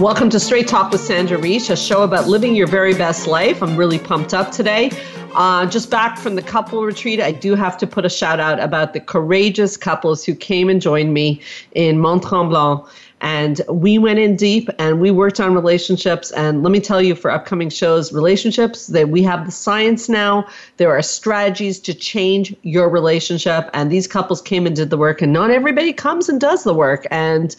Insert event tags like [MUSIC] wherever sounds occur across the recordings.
Welcome to Straight Talk with Sandra Reish, a show about living your very best life. I'm really pumped up today. Uh, just back from the couple retreat, I do have to put a shout out about the courageous couples who came and joined me in Mont Tremblant. And we went in deep and we worked on relationships. And let me tell you, for upcoming shows, relationships, that we have the science now. There are strategies to change your relationship. And these couples came and did the work. And not everybody comes and does the work. And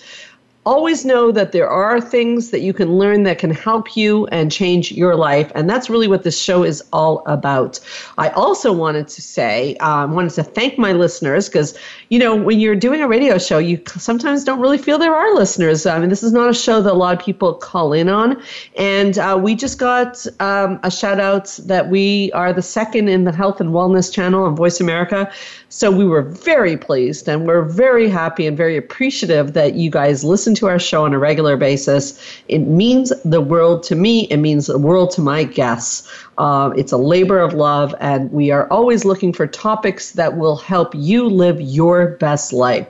always know that there are things that you can learn that can help you and change your life. And that's really what this show is all about. I also wanted to say, um, wanted to thank my listeners because, you know, when you're doing a radio show, you sometimes don't really feel there are listeners. I mean, this is not a show that a lot of people call in on. And uh, we just got um, a shout out that we are the second in the health and wellness channel on Voice America. So we were very pleased and we're very happy and very appreciative that you guys listen to our show on a regular basis. It means the world to me, it means the world to my guests. Uh, it's a labor of love, and we are always looking for topics that will help you live your best life.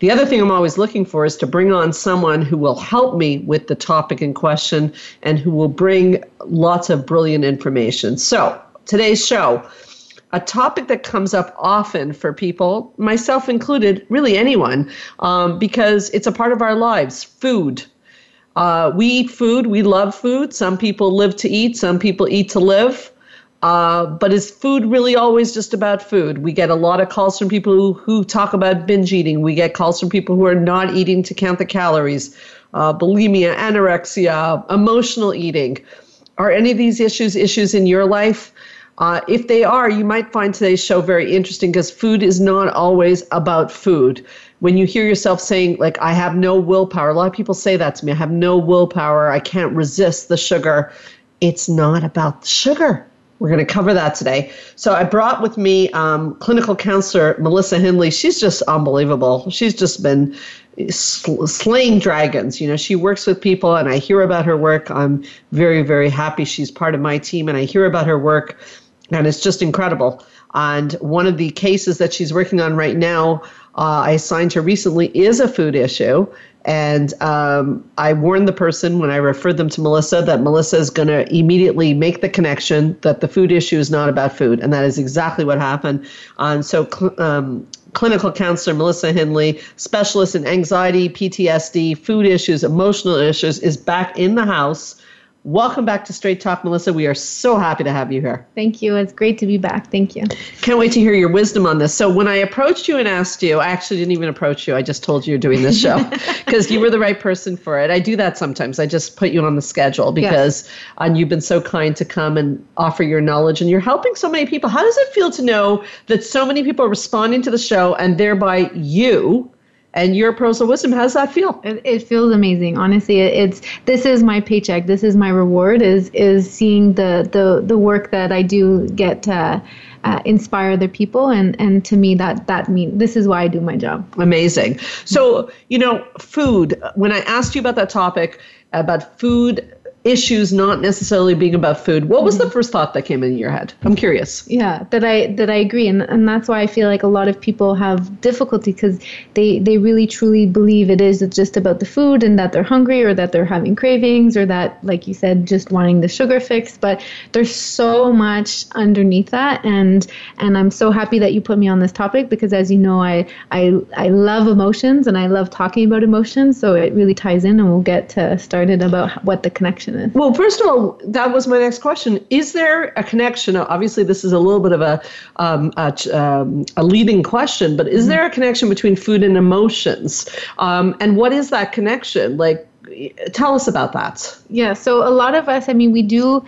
The other thing I'm always looking for is to bring on someone who will help me with the topic in question and who will bring lots of brilliant information. So, today's show a topic that comes up often for people, myself included, really anyone, um, because it's a part of our lives food. Uh, we eat food, we love food. Some people live to eat, some people eat to live. Uh, but is food really always just about food? We get a lot of calls from people who, who talk about binge eating. We get calls from people who are not eating to count the calories, uh, bulimia, anorexia, emotional eating. Are any of these issues issues in your life? Uh, if they are, you might find today's show very interesting because food is not always about food. When you hear yourself saying, like, I have no willpower, a lot of people say that to me I have no willpower, I can't resist the sugar. It's not about the sugar. We're going to cover that today. So I brought with me um, clinical counselor Melissa Hindley. She's just unbelievable. She's just been sl- slaying dragons. You know, she works with people, and I hear about her work. I'm very, very happy she's part of my team, and I hear about her work and it's just incredible. And one of the cases that she's working on right now, uh, I assigned her recently, is a food issue. And um, I warned the person when I referred them to Melissa that Melissa is going to immediately make the connection that the food issue is not about food. And that is exactly what happened. And so, um, clinical counselor Melissa Henley, specialist in anxiety, PTSD, food issues, emotional issues, is back in the house Welcome back to Straight Talk, Melissa. We are so happy to have you here. Thank you. It's great to be back. Thank you. Can't wait to hear your wisdom on this. So, when I approached you and asked you, I actually didn't even approach you. I just told you you're doing this show [LAUGHS] because you were the right person for it. I do that sometimes. I just put you on the schedule because yes. and you've been so kind to come and offer your knowledge and you're helping so many people. How does it feel to know that so many people are responding to the show and thereby you? And your pearls of wisdom how does that feel? It, it feels amazing. Honestly it, it's this is my paycheck. This is my reward is is seeing the the the work that i do get to uh, inspire other people. And and to me that that mean this is why i do my job. Amazing. So you know food when i asked you about that topic about food issues not necessarily being about food. What was the mm-hmm. first thought that came into your head? I'm curious. Yeah that i that i agree. And, and that's why i feel like a lot of people have difficulty because they they really truly believe it is just about the food and that they're hungry or that they're having cravings or that like you said just wanting the sugar fix but there's so much underneath that. And and i'm so happy that you put me on this topic because as you know i i i love emotions and i love talking about emotions. So it really ties in and we'll get to started about what the connection Well, first of all, that was my next question. Is there a connection? Obviously, this is a little bit of a, um, a, um, a, leading question, but is mm-hmm. there a connection between food and emotions? Um, and what is that connection? Like, tell us about that. Yeah, so a lot of us, I mean, we do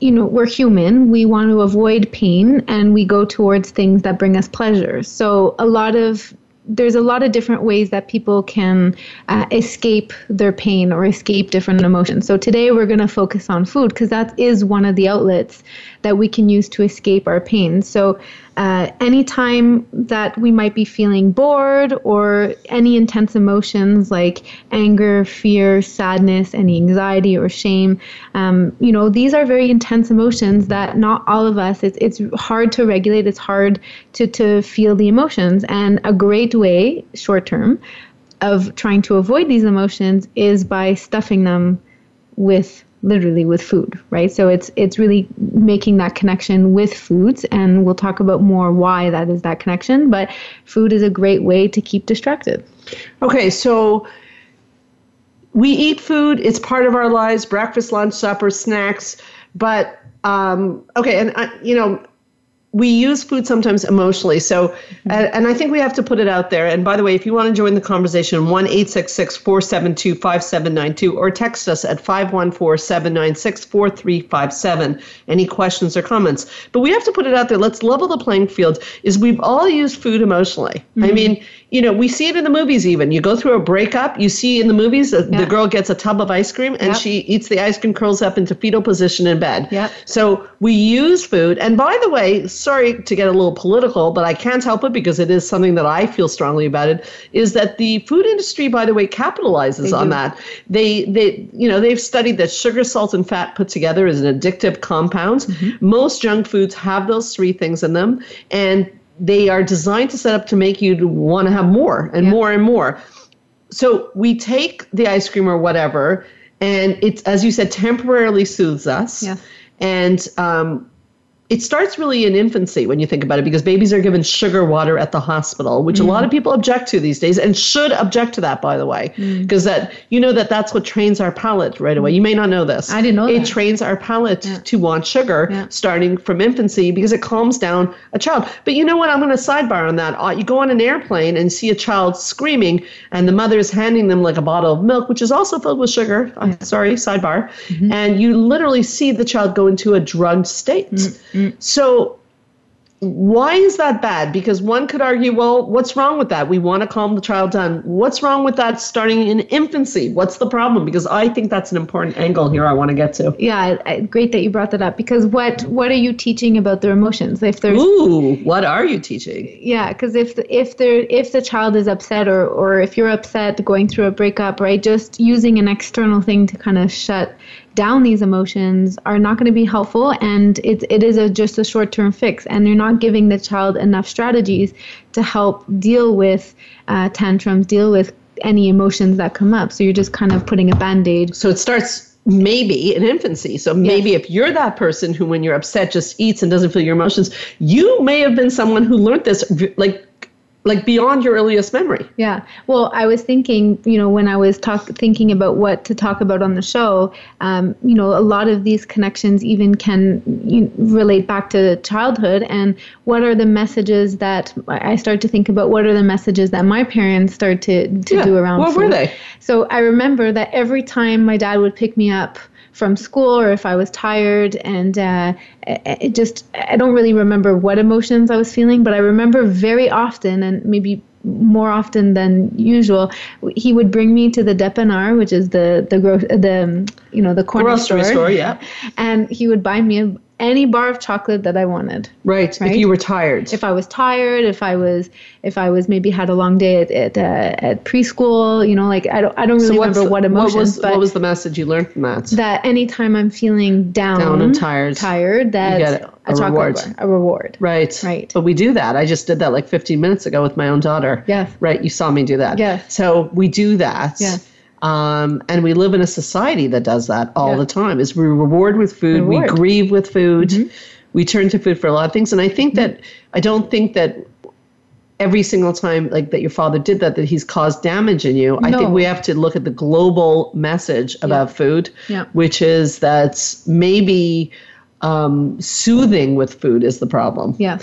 you know, we're human. We want to avoid pain and we go towards things that bring us pleasure. So, a lot of there's a lot of different ways that people can uh, escape their pain or escape different emotions. So today we're going to focus on food because that is one of the outlets that we can use to escape our pain. So uh, anytime that we might be feeling bored or any intense emotions like anger, fear, sadness, any anxiety or shame, um, you know, these are very intense emotions that not all of us, it's, it's hard to regulate, it's hard to, to feel the emotions. And a great way, short term, of trying to avoid these emotions is by stuffing them with literally with food, right? So it's it's really making that connection with foods, and we'll talk about more why that is that connection. But food is a great way to keep distracted. Okay, so we eat food; it's part of our lives: breakfast, lunch, supper, snacks. But um, okay, and I, you know, we use food sometimes emotionally. So, mm-hmm. and, and, I think we have to put it out there. And by the way, if you want to join the conversation, 1 472 5792 or text us at 514 796 4357. Any questions or comments? But we have to put it out there. Let's level the playing field. Is we've all used food emotionally. Mm-hmm. I mean, you know, we see it in the movies even. You go through a breakup, you see in the movies uh, yeah. the girl gets a tub of ice cream and yep. she eats the ice cream, curls up into fetal position in bed. Yep. So we use food. And by the way, sorry to get a little political, but I can't help it because it is something that I feel strongly about it, is that the food industry, by the way, capitalizes they on do. that. They they you know, they've studied that sugar, salt, and fat put together is an addictive compound. Mm-hmm. Most junk foods have those three things in them. And they are designed to set up to make you want to have more and yeah. more and more. So we take the ice cream or whatever, and it's as you said, temporarily soothes us. Yeah. And um, it starts really in infancy when you think about it because babies are given sugar water at the hospital which mm. a lot of people object to these days and should object to that by the way because mm. that you know that that's what trains our palate right away you may not know this i didn't know it that. trains our palate yeah. to want sugar yeah. starting from infancy because it calms down a child but you know what i'm going to sidebar on that uh, you go on an airplane and see a child screaming and the mother is handing them like a bottle of milk which is also filled with sugar uh, yeah. sorry sidebar mm-hmm. and you literally see the child go into a drugged state mm. So why is that bad? Because one could argue, well, what's wrong with that? We want to calm the child down. What's wrong with that starting in infancy? What's the problem? Because I think that's an important angle here I want to get to. Yeah, great that you brought that up. Because what what are you teaching about their emotions? If there's Ooh, what are you teaching? Yeah, because if the, if there if the child is upset or or if you're upset going through a breakup, right, just using an external thing to kind of shut down these emotions are not going to be helpful and it, it is a, just a short-term fix and you're not giving the child enough strategies to help deal with uh, tantrums deal with any emotions that come up so you're just kind of putting a band-aid so it starts maybe in infancy. So maybe yes. if you're that person who, when you're upset, just eats and doesn't feel your emotions, you may have been someone who learned this like like beyond your earliest memory. Yeah. Well, I was thinking, you know, when I was talk thinking about what to talk about on the show, um, you know, a lot of these connections even can you know, relate back to childhood and what are the messages that I start to think about what are the messages that my parents started to, to yeah. do around What food. were they? So I remember that every time my dad would pick me up from school or if I was tired. And uh, it just, I don't really remember what emotions I was feeling, but I remember very often and maybe more often than usual, he would bring me to the Dépanneur, which is the the gro- the you know the corner grocery store, store, yeah. And he would buy me a, any bar of chocolate that I wanted. Right. right. If you were tired. If I was tired, if I was, if I was maybe had a long day at at, uh, at preschool, you know, like I don't, I don't really so remember what emotions. What was, but what was the message you learned from that? That anytime I'm feeling down, down and tired, tired, that a, a chocolate reward. bar, a reward. Right. Right. But we do that. I just did that like 15 minutes ago with my own daughter. Yeah. Right. You saw me do that. Yeah. So we do that. Yeah um, and we live in a society that does that all yeah. the time. Is we reward with food, reward. we grieve with food, mm-hmm. we turn to food for a lot of things. And I think mm-hmm. that I don't think that every single time like that your father did that that he's caused damage in you. No. I think we have to look at the global message about yeah. food, yeah. which is that maybe um, soothing with food is the problem. Yeah.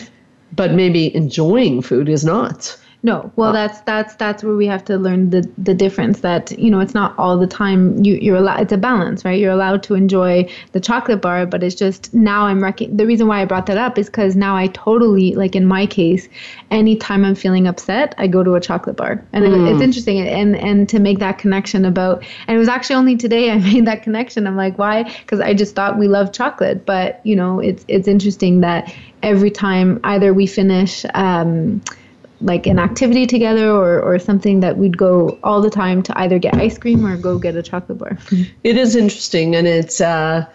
But maybe enjoying food is not. No, well, that's that's that's where we have to learn the the difference. That you know, it's not all the time. You you're allowed. It's a balance, right? You're allowed to enjoy the chocolate bar, but it's just now I'm rec- The reason why I brought that up is because now I totally like in my case, anytime I'm feeling upset, I go to a chocolate bar, and mm. it's interesting. And and to make that connection about, and it was actually only today [LAUGHS] I made that connection. I'm like, why? Because I just thought we love chocolate, but you know, it's it's interesting that every time either we finish. Um, like an activity together or, or something that we'd go all the time to either get ice cream or go get a chocolate bar. [LAUGHS] it is interesting and it's uh,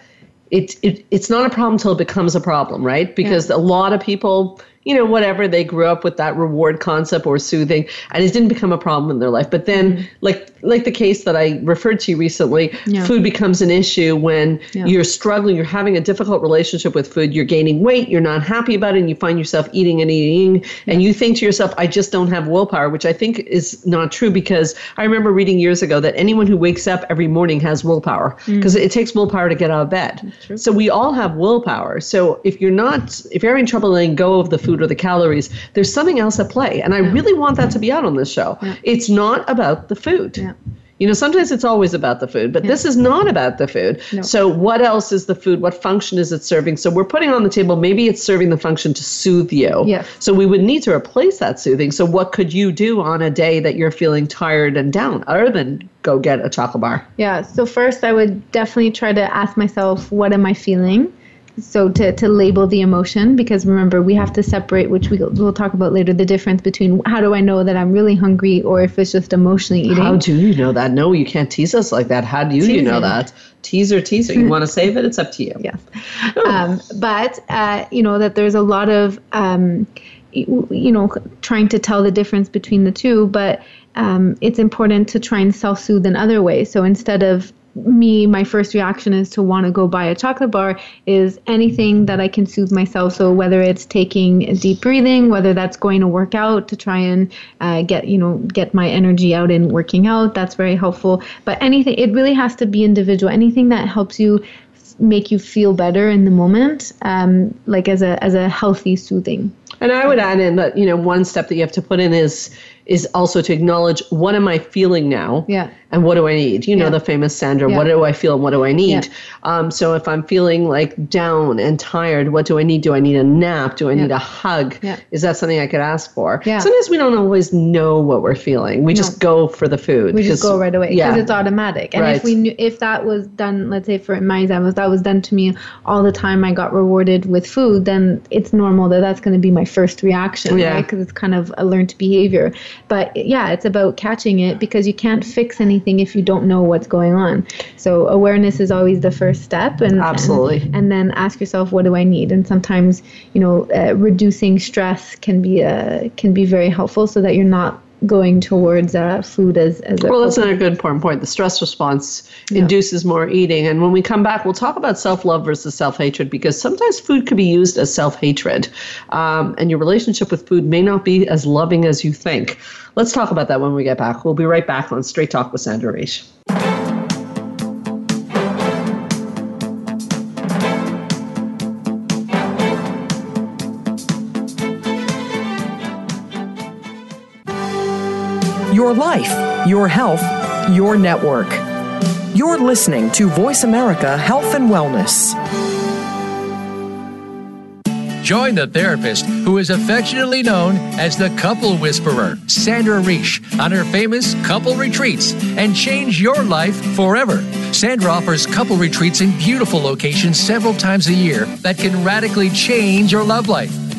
it, it it's not a problem until it becomes a problem, right? Because yeah. a lot of people you know, whatever they grew up with that reward concept or soothing, and it didn't become a problem in their life. But then, mm-hmm. like like the case that I referred to recently, yeah. food becomes an issue when yeah. you're struggling, you're having a difficult relationship with food, you're gaining weight, you're not happy about it, and you find yourself eating and eating, yeah. and you think to yourself, I just don't have willpower, which I think is not true because I remember reading years ago that anyone who wakes up every morning has willpower because mm. it takes willpower to get out of bed. So we all have willpower. So if you're not, if you're having trouble letting go of the food or the calories, there's something else at play. And I really want that to be out on this show. It's not about the food. You know, sometimes it's always about the food, but yeah. this is not about the food. No. So, what else is the food? What function is it serving? So, we're putting on the table, maybe it's serving the function to soothe you. Yeah. So, we would need to replace that soothing. So, what could you do on a day that you're feeling tired and down other than go get a chocolate bar? Yeah. So, first, I would definitely try to ask myself, what am I feeling? So to, to label the emotion because remember we have to separate which we, we'll talk about later the difference between how do i know that i'm really hungry or if it's just emotionally eating. How do you know that? No you can't tease us like that. How do you, you know that? Teaser teaser. You want to save it? It's up to you. Yes. Um, but uh, you know that there's a lot of um, you know trying to tell the difference between the two but um, it's important to try and self-soothe in other ways. So instead of me, my first reaction is to want to go buy a chocolate bar, is anything that I can soothe myself. So whether it's taking deep breathing, whether that's going to work out to try and uh, get, you know, get my energy out in working out, that's very helpful. But anything, it really has to be individual. Anything that helps you make you feel better in the moment, um, like as a as a healthy soothing. And I would add in that you know one step that you have to put in is is also to acknowledge what am I feeling now? Yeah. And what do I need? You know, the famous Sandra, yeah. what do I feel and what do I need? Yeah. Um, so if I'm feeling like down and tired, what do I need? Do I need a nap? Do I need a hug? Is that something I could ask for? Sometimes we don't always know what we're feeling. We no. just go for the food. We just go right away because it's automatic. And right. if we knew, if that was done, let's say for my example, if that was done to me all the time, I got rewarded with food, then it's normal that that's going to be my first reaction, right? Because it's kind of a learned behavior. But yeah, it's about catching it because you can't fix anything if you don't know what's going on. So awareness is always the first step, and absolutely, and, and then ask yourself, what do I need? And sometimes, you know, uh, reducing stress can be uh, can be very helpful so that you're not going towards uh, food as, as well that's another good important point. The stress response yeah. induces more eating. And when we come back we'll talk about self-love versus self-hatred because sometimes food could be used as self-hatred. Um, and your relationship with food may not be as loving as you think. Let's talk about that when we get back. We'll be right back on straight talk with sandra Reich. Your life, your health, your network. You're listening to Voice America Health and Wellness. Join the therapist who is affectionately known as the couple whisperer, Sandra Reich, on her famous couple retreats and change your life forever. Sandra offers couple retreats in beautiful locations several times a year that can radically change your love life.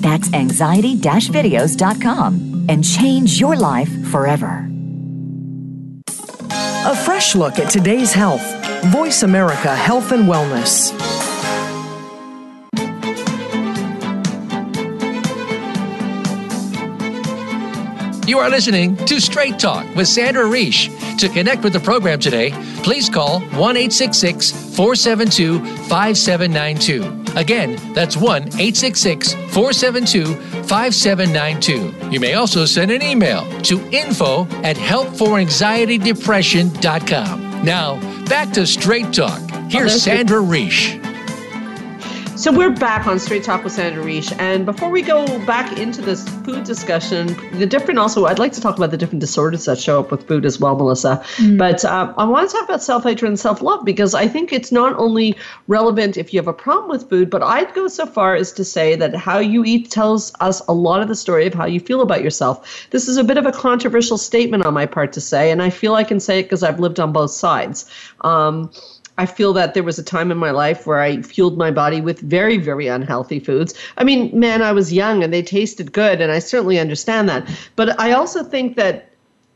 That's anxiety videos.com and change your life forever. A fresh look at today's health. Voice America Health and Wellness. You are listening to Straight Talk with Sandra Reish. To connect with the program today, please call 1 472 5792. Again, that's 1 472 5792. You may also send an email to info at helpforanxietydepression.com. Now, back to Straight Talk. Here's oh, Sandra Reish. So we're back on Straight Talk with Sandra Reish. And before we go back into this food discussion, the different also, I'd like to talk about the different disorders that show up with food as well, Melissa. Mm. But um, I want to talk about self hatred and self love because I think it's not only relevant if you have a problem with food, but I'd go so far as to say that how you eat tells us a lot of the story of how you feel about yourself. This is a bit of a controversial statement on my part to say, and I feel I can say it because I've lived on both sides. Um, I feel that there was a time in my life where I fueled my body with very, very unhealthy foods. I mean, man, I was young and they tasted good, and I certainly understand that. But I also think that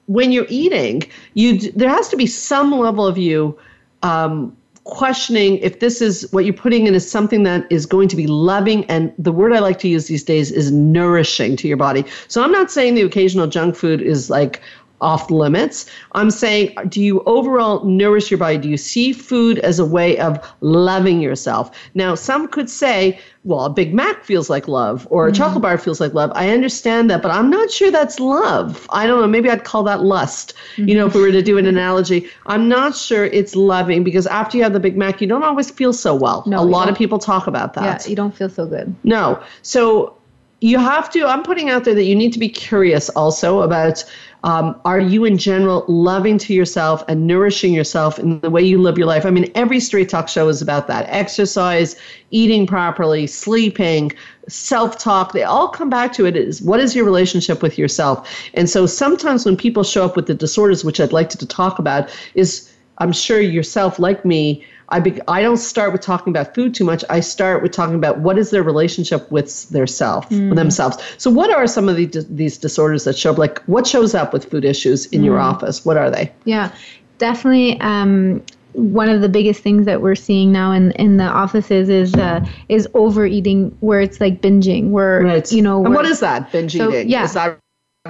when you're eating, you there has to be some level of you um, questioning if this is what you're putting in is something that is going to be loving and the word i like to use these days is nourishing to your body so i'm not saying the occasional junk food is like off limits. I'm saying, do you overall nourish your body? Do you see food as a way of loving yourself? Now, some could say, well, a Big Mac feels like love or a mm-hmm. chocolate bar feels like love. I understand that, but I'm not sure that's love. I don't know. Maybe I'd call that lust. Mm-hmm. You know, if we were to do an analogy, I'm not sure it's loving because after you have the Big Mac, you don't always feel so well. No, a lot of people talk about that. Yeah, you don't feel so good. No. So you have to, I'm putting out there that you need to be curious also about um, are you in general loving to yourself and nourishing yourself in the way you live your life? I mean, every straight talk show is about that exercise, eating properly, sleeping, self talk. They all come back to it is what is your relationship with yourself? And so sometimes when people show up with the disorders, which I'd like to, to talk about, is I'm sure yourself, like me, I be, I don't start with talking about food too much. I start with talking about what is their relationship with their self, mm. themselves. So, what are some of the, these disorders that show up? Like, what shows up with food issues in mm. your office? What are they? Yeah, definitely. Um, one of the biggest things that we're seeing now in, in the offices is uh, is overeating, where it's like binging, where right. you know. And what is that binge so, eating? Yeah. Is that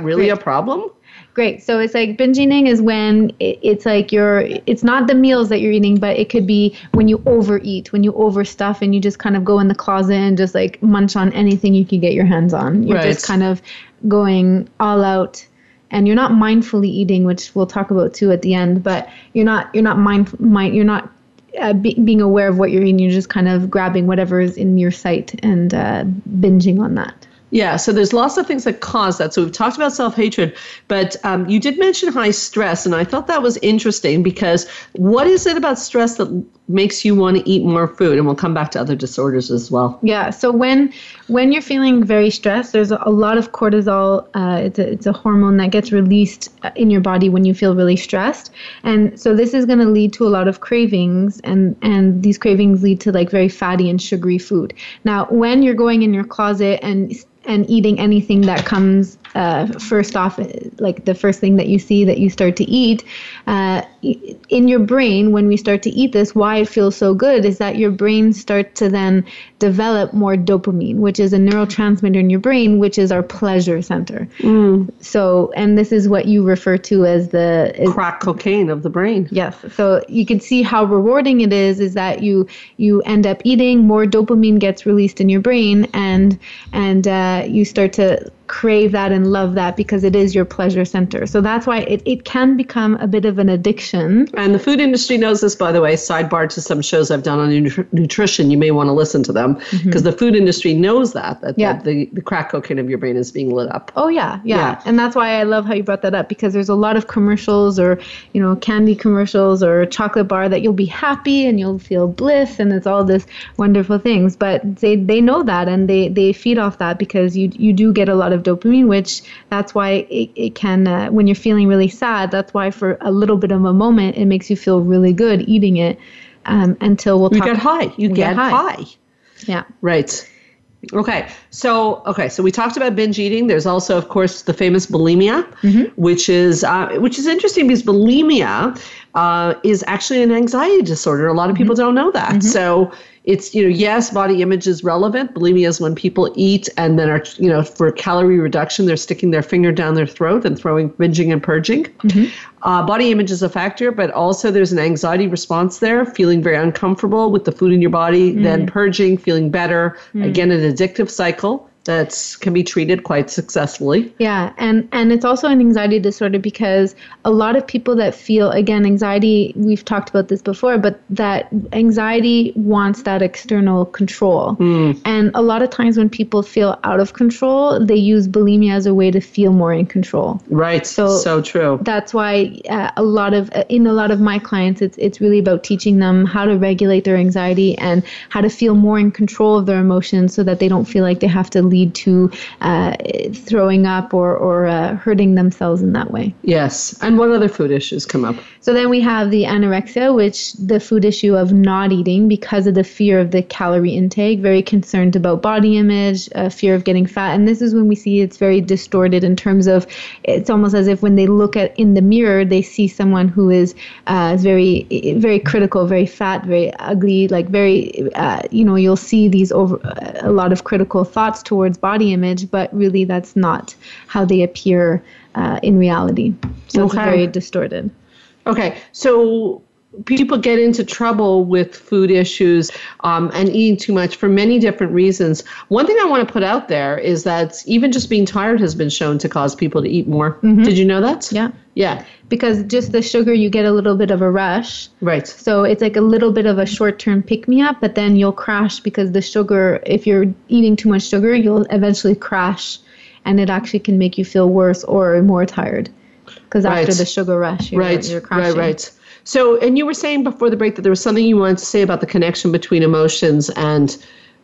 really right. a problem? Great. So it's like binge eating is when it's like you're, it's not the meals that you're eating, but it could be when you overeat, when you overstuff and you just kind of go in the closet and just like munch on anything you can get your hands on. You're right. just kind of going all out and you're not mindfully eating, which we'll talk about too at the end, but you're not, you're not mind, mind you're not uh, be, being aware of what you're eating. You're just kind of grabbing whatever is in your sight and uh, binging on that. Yeah, so there's lots of things that cause that. So we've talked about self hatred, but um, you did mention high stress, and I thought that was interesting because what is it about stress that makes you want to eat more food? And we'll come back to other disorders as well. Yeah, so when when you're feeling very stressed, there's a lot of cortisol. Uh, it's a it's a hormone that gets released uh, in your body when you feel really stressed, and so this is going to lead to a lot of cravings, and and these cravings lead to like very fatty and sugary food. Now, when you're going in your closet and and eating anything that comes uh, first off, like the first thing that you see that you start to eat, uh, in your brain, when we start to eat this, why it feels so good is that your brain starts to then develop more dopamine, which is a neurotransmitter in your brain, which is our pleasure center. Mm. So, and this is what you refer to as the crack cocaine of the brain. Yes. So you can see how rewarding it is. Is that you you end up eating more dopamine gets released in your brain, and and uh, you start to crave that and love that because it is your pleasure center. So that's why it, it can become a bit of an addiction. And the food industry knows this, by the way. Sidebar to some shows I've done on nutri- nutrition. You may want to listen to them because mm-hmm. the food industry knows that, that, yeah. that the, the crack cocaine of your brain is being lit up. Oh, yeah, yeah, yeah. And that's why I love how you brought that up because there's a lot of commercials or, you know, candy commercials or chocolate bar that you'll be happy and you'll feel bliss and it's all this wonderful things. But they, they know that and they, they feed off that because you, you do get a lot of of dopamine, which that's why it, it can, uh, when you're feeling really sad, that's why for a little bit of a moment, it makes you feel really good eating it um, until we'll You talk. get high. You get, get high. high. Yeah. Right. Okay. So okay. So we talked about binge eating. There's also, of course, the famous bulimia, which is uh, which is interesting because bulimia uh, is actually an anxiety disorder. A lot of people don't know that. So it's you know yes, body image is relevant. Bulimia is when people eat and then are you know for calorie reduction they're sticking their finger down their throat and throwing binging and purging. Mm-hmm. Uh, body image is a factor, but also there's an anxiety response there, feeling very uncomfortable with the food in your body, then mm. purging, feeling better. Mm. Again, an addictive cycle that can be treated quite successfully. Yeah, and and it's also an anxiety disorder because a lot of people that feel again anxiety, we've talked about this before, but that anxiety wants that external control. And a lot of times when people feel out of control, they use bulimia as a way to feel more in control. Right. So- so true. That's why uh, a lot of uh, in a lot of my clients, it's it's really about teaching them how to regulate their anxiety and how to feel more in control of their emotions, so that they don't feel like they have to lead to uh, throwing up or or uh, hurting themselves in that way. Yes. And what other food issues come up? So then we have the anorexia, which the food issue of not eating because of the fear of the calorie intake, very concerned about body image, uh, fear of getting fat. And this is when we see it's very distorted in terms of it's almost as if when they look at in the mirror, they see someone who is uh, is very, very critical, very fat, very ugly, like very, uh, you know, you'll see these over a lot of critical thoughts towards body image, but really that's not how they appear uh, in reality. So it's very distorted. Okay, so people get into trouble with food issues um, and eating too much for many different reasons. One thing I want to put out there is that even just being tired has been shown to cause people to eat more. Did you know that? Yeah. Yeah. because just the sugar you get a little bit of a rush Right. so it's like a little bit of a short-term pick-me-up but then you'll crash because the sugar if you're eating too much sugar you'll eventually crash and it actually can make you feel worse or more tired because after Right. the sugar rush you're, right. you're right. Right. So, and you were saying before the break that there was something you wanted to say about the connection between emotions and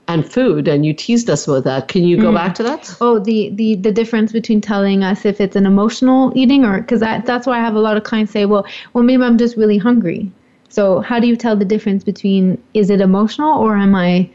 and food, and you teased us with that. Can you go mm-hmm. back to that? Oh, the, the the difference between telling us if it's an emotional eating or because that, that's why I have a lot of clients say, well, well, maybe I'm just really hungry. So how do you tell the difference between is it emotional or am I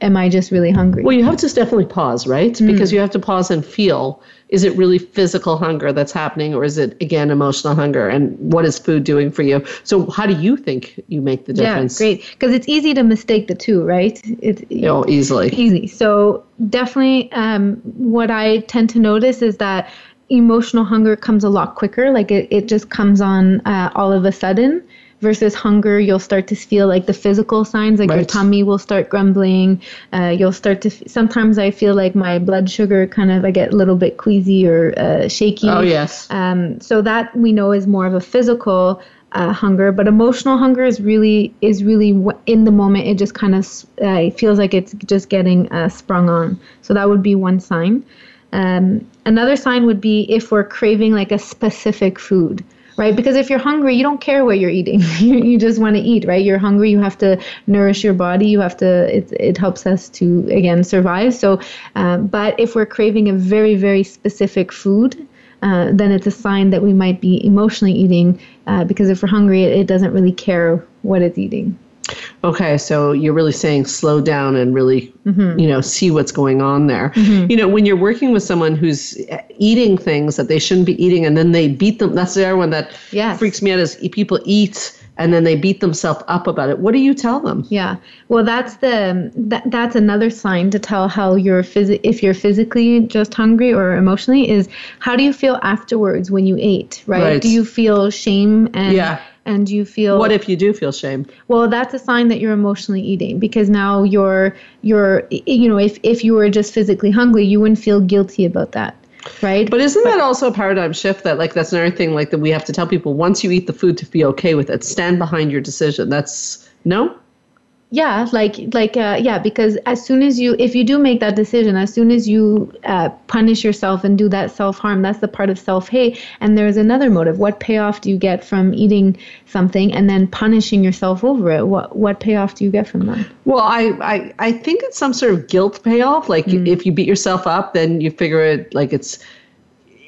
am I just really hungry? Well, you have to definitely pause, right? Mm. Because you have to pause and feel is it really physical hunger that's happening, or is it, again, emotional hunger? And what is food doing for you? So, how do you think you make the difference? yeah, great. Because it's easy to mistake the two, right? It's You know, easily. easy. So definitely, um, what I tend to notice is that emotional hunger comes a lot quicker. Like it, it just comes on uh, all of a sudden. Versus hunger, you'll start to feel like the physical signs, like your tummy will start grumbling. Uh, you'll start to. F- sometimes I feel like my blood sugar kind of I get a little bit queasy or uh, shaky. Oh, yes. Um, so that we know is more of a physical uh, hunger, but emotional hunger is really is really w- in the moment. It just kind of uh, it feels like it's just getting uh, sprung on. So that would be one sign. Um, another sign would be if we're craving like a specific food. Right, because if you're hungry, you don't care what you're eating. [LAUGHS] you, just want to eat, right? You're hungry. You have to nourish your body. You have to. It it helps us to again survive. So, um, but if we're craving a very very specific food, uh, then it's a sign that we might be emotionally eating uh, because if we're hungry, it, it doesn't really care what it's eating. Okay, so you're really saying slow down and really, Mm-hmm. you know, see what's going on there. You know, when you're working with someone who's eating things that they shouldn't be eating and then they beat them, that's the other one that Yes. freaks me out is people eat and then they beat themselves up about it. What do you tell them? Yeah, well, that's the that, that's another sign to tell how you're phys- if you're physically just hungry or emotionally is how do you feel afterwards when you ate, right? Right. Do you feel shame and Yeah. And you feel What if you do feel shame? Well, that's a sign that you're emotionally eating because now you're you're you know if if you were just physically hungry, you wouldn't feel guilty about that, right? But isn't that also a paradigm shift that like that's another thing like that we have to tell people once you eat the food to be okay with it, stand behind your decision. That's no? Yeah like like uh, yeah because as soon as you if you do make that decision as soon as you uh, punish yourself and do that self-harm that's the part of self-hate. And there's another motive. What payoff do you get from eating something and then punishing yourself over it? What what payoff do you get from that? Well i i, I think it's some sort of guilt payoff. Like mm. if you beat yourself up then you figure it like it's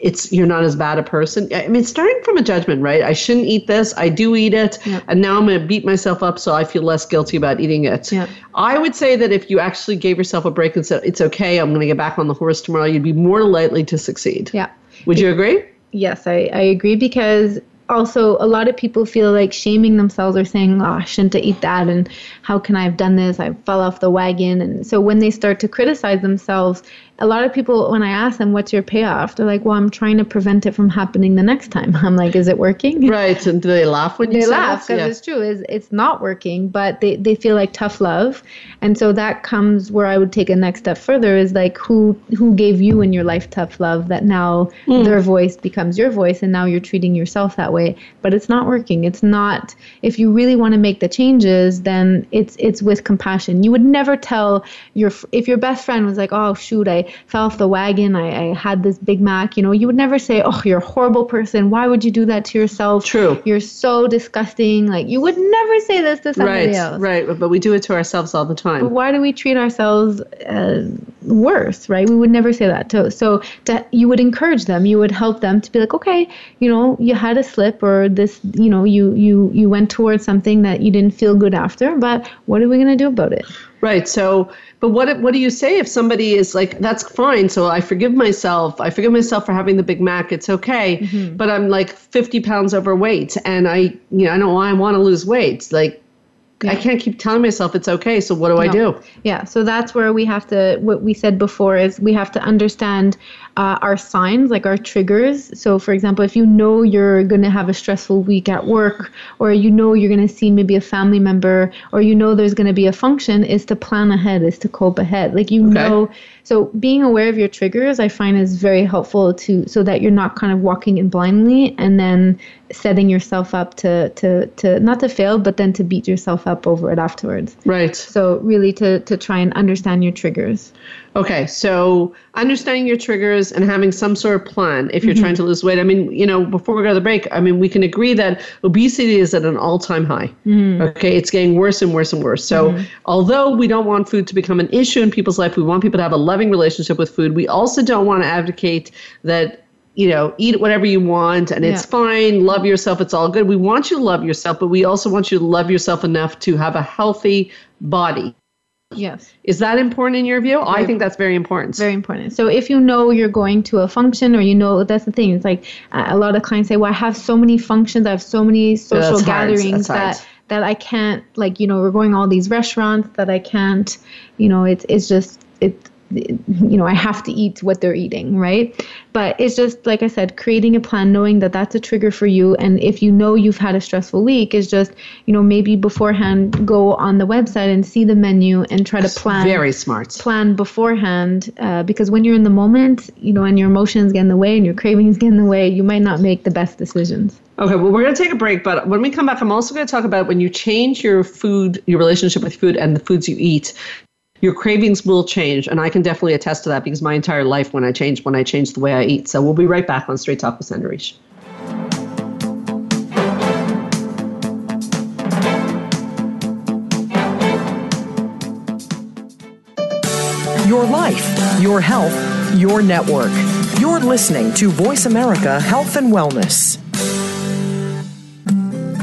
it's you're not as bad a person. I mean, starting from a judgment, right? I shouldn't eat this. I do eat it, yeah. and now I'm going to beat myself up so I feel less guilty about eating it. Yeah. I would say that if you actually gave yourself a break and said it's okay, I'm going to get back on the horse tomorrow, you'd be more likely to succeed. Yeah. Would you agree? Yes, I, I agree because also a lot of people feel like shaming themselves or saying, "Oh, I shouldn't eat that," and how can I have done this? I fell off the wagon, and so when they start to criticize themselves, a lot of people when i ask them what's your payoff? they're like well i'm trying to prevent it from happening the next time. [LAUGHS] I'm like is it working? Right and do they laugh when they you laugh because yeah. it's true is it's not working but they, they feel like tough love and so that comes where i would take a next step further is like who who gave you in your life tough love that now mm. their voice becomes your voice and now you're treating yourself that way but it's not working it's not if you really want to make the changes then it's it's with compassion. You would never tell your if your best friend was like oh shoot i fell off the wagon. I, I had this Big Mac. You know, you would never say, "Oh, you're a horrible person. Why would you do that to yourself? True. You're so disgusting." Like you would never say this to somebody right, else. Right. But we do it to ourselves all the time. But why do we treat ourselves uh, worse? Right. We would never say that. To, so to, you would encourage them. You would help them to be like, okay, you know, you had a slip or this, you know, you you you went towards something that you didn't feel good after. But what are we gonna do about it? Right. So, but what what do you say if somebody is like, that's fine. So I forgive myself. I forgive myself for having the Big Mac. It's okay. Mm-hmm. But I'm like 50 pounds overweight, and I, you know, I know I want to lose weight. Like, yeah. I can't keep telling myself it's okay. So what do no. I do? Yeah. So that's where we have to. What we said before is we have to understand uh, our signs, like our triggers. So, for example, if you know you're going to have a stressful week at work, or you know you're going to see maybe a family member, or you know there's going to be a function, is to plan ahead, is to cope ahead. Like you okay. know. So, being aware of your triggers, I find is very helpful to so that you're not kind of walking in blindly and then setting yourself up to to to not to fail, but then to beat yourself up over it afterwards. Right. So, really to to try and understand your triggers. Okay, so understanding your triggers and having some sort of plan if you're mm-hmm. trying to lose weight. I mean, you know, before we go to the break, I mean, we can agree that obesity is at an all time high. Mm-hmm. Okay, it's getting worse and worse and worse. So, mm-hmm. although we don't want food to become an issue in people's life, we want people to have a loving relationship with food. We also don't want to advocate that you know, eat whatever you want and it's fine. Love yourself. It's all good. We want you to love yourself, but we also want you to love yourself enough to have a healthy body. Yes. Is that important in your view? Very, I think that's very important. Very important. So if you know you're going to a function or you know that's the thing, it's like uh, a lot of clients say, "Well, I have so many functions, I have so many social gatherings that that I can't like, you know, we're going all these restaurants that I can't, you know, it's it's just it you know, I have to eat what they're eating, right? But it's just, like I said, creating a plan, knowing that that's a trigger for you. And if you know you've had a stressful week, is just, you know, maybe beforehand go on the website and see the menu and try to plan. Very smart. Plan beforehand uh, because when you're in the moment, you know, and your emotions get in the way and your cravings get in the way, you might not make the best decisions. Okay, well, we're going to take a break, but when we come back, I'm also going to talk about when you change your food, your relationship with food, and the foods you eat, your cravings will change and i can definitely attest to that because my entire life when i changed when i changed the way i eat. So we'll be right back on straight talk with Sandra Reish. your life your health your network. You're listening to voice america health and wellness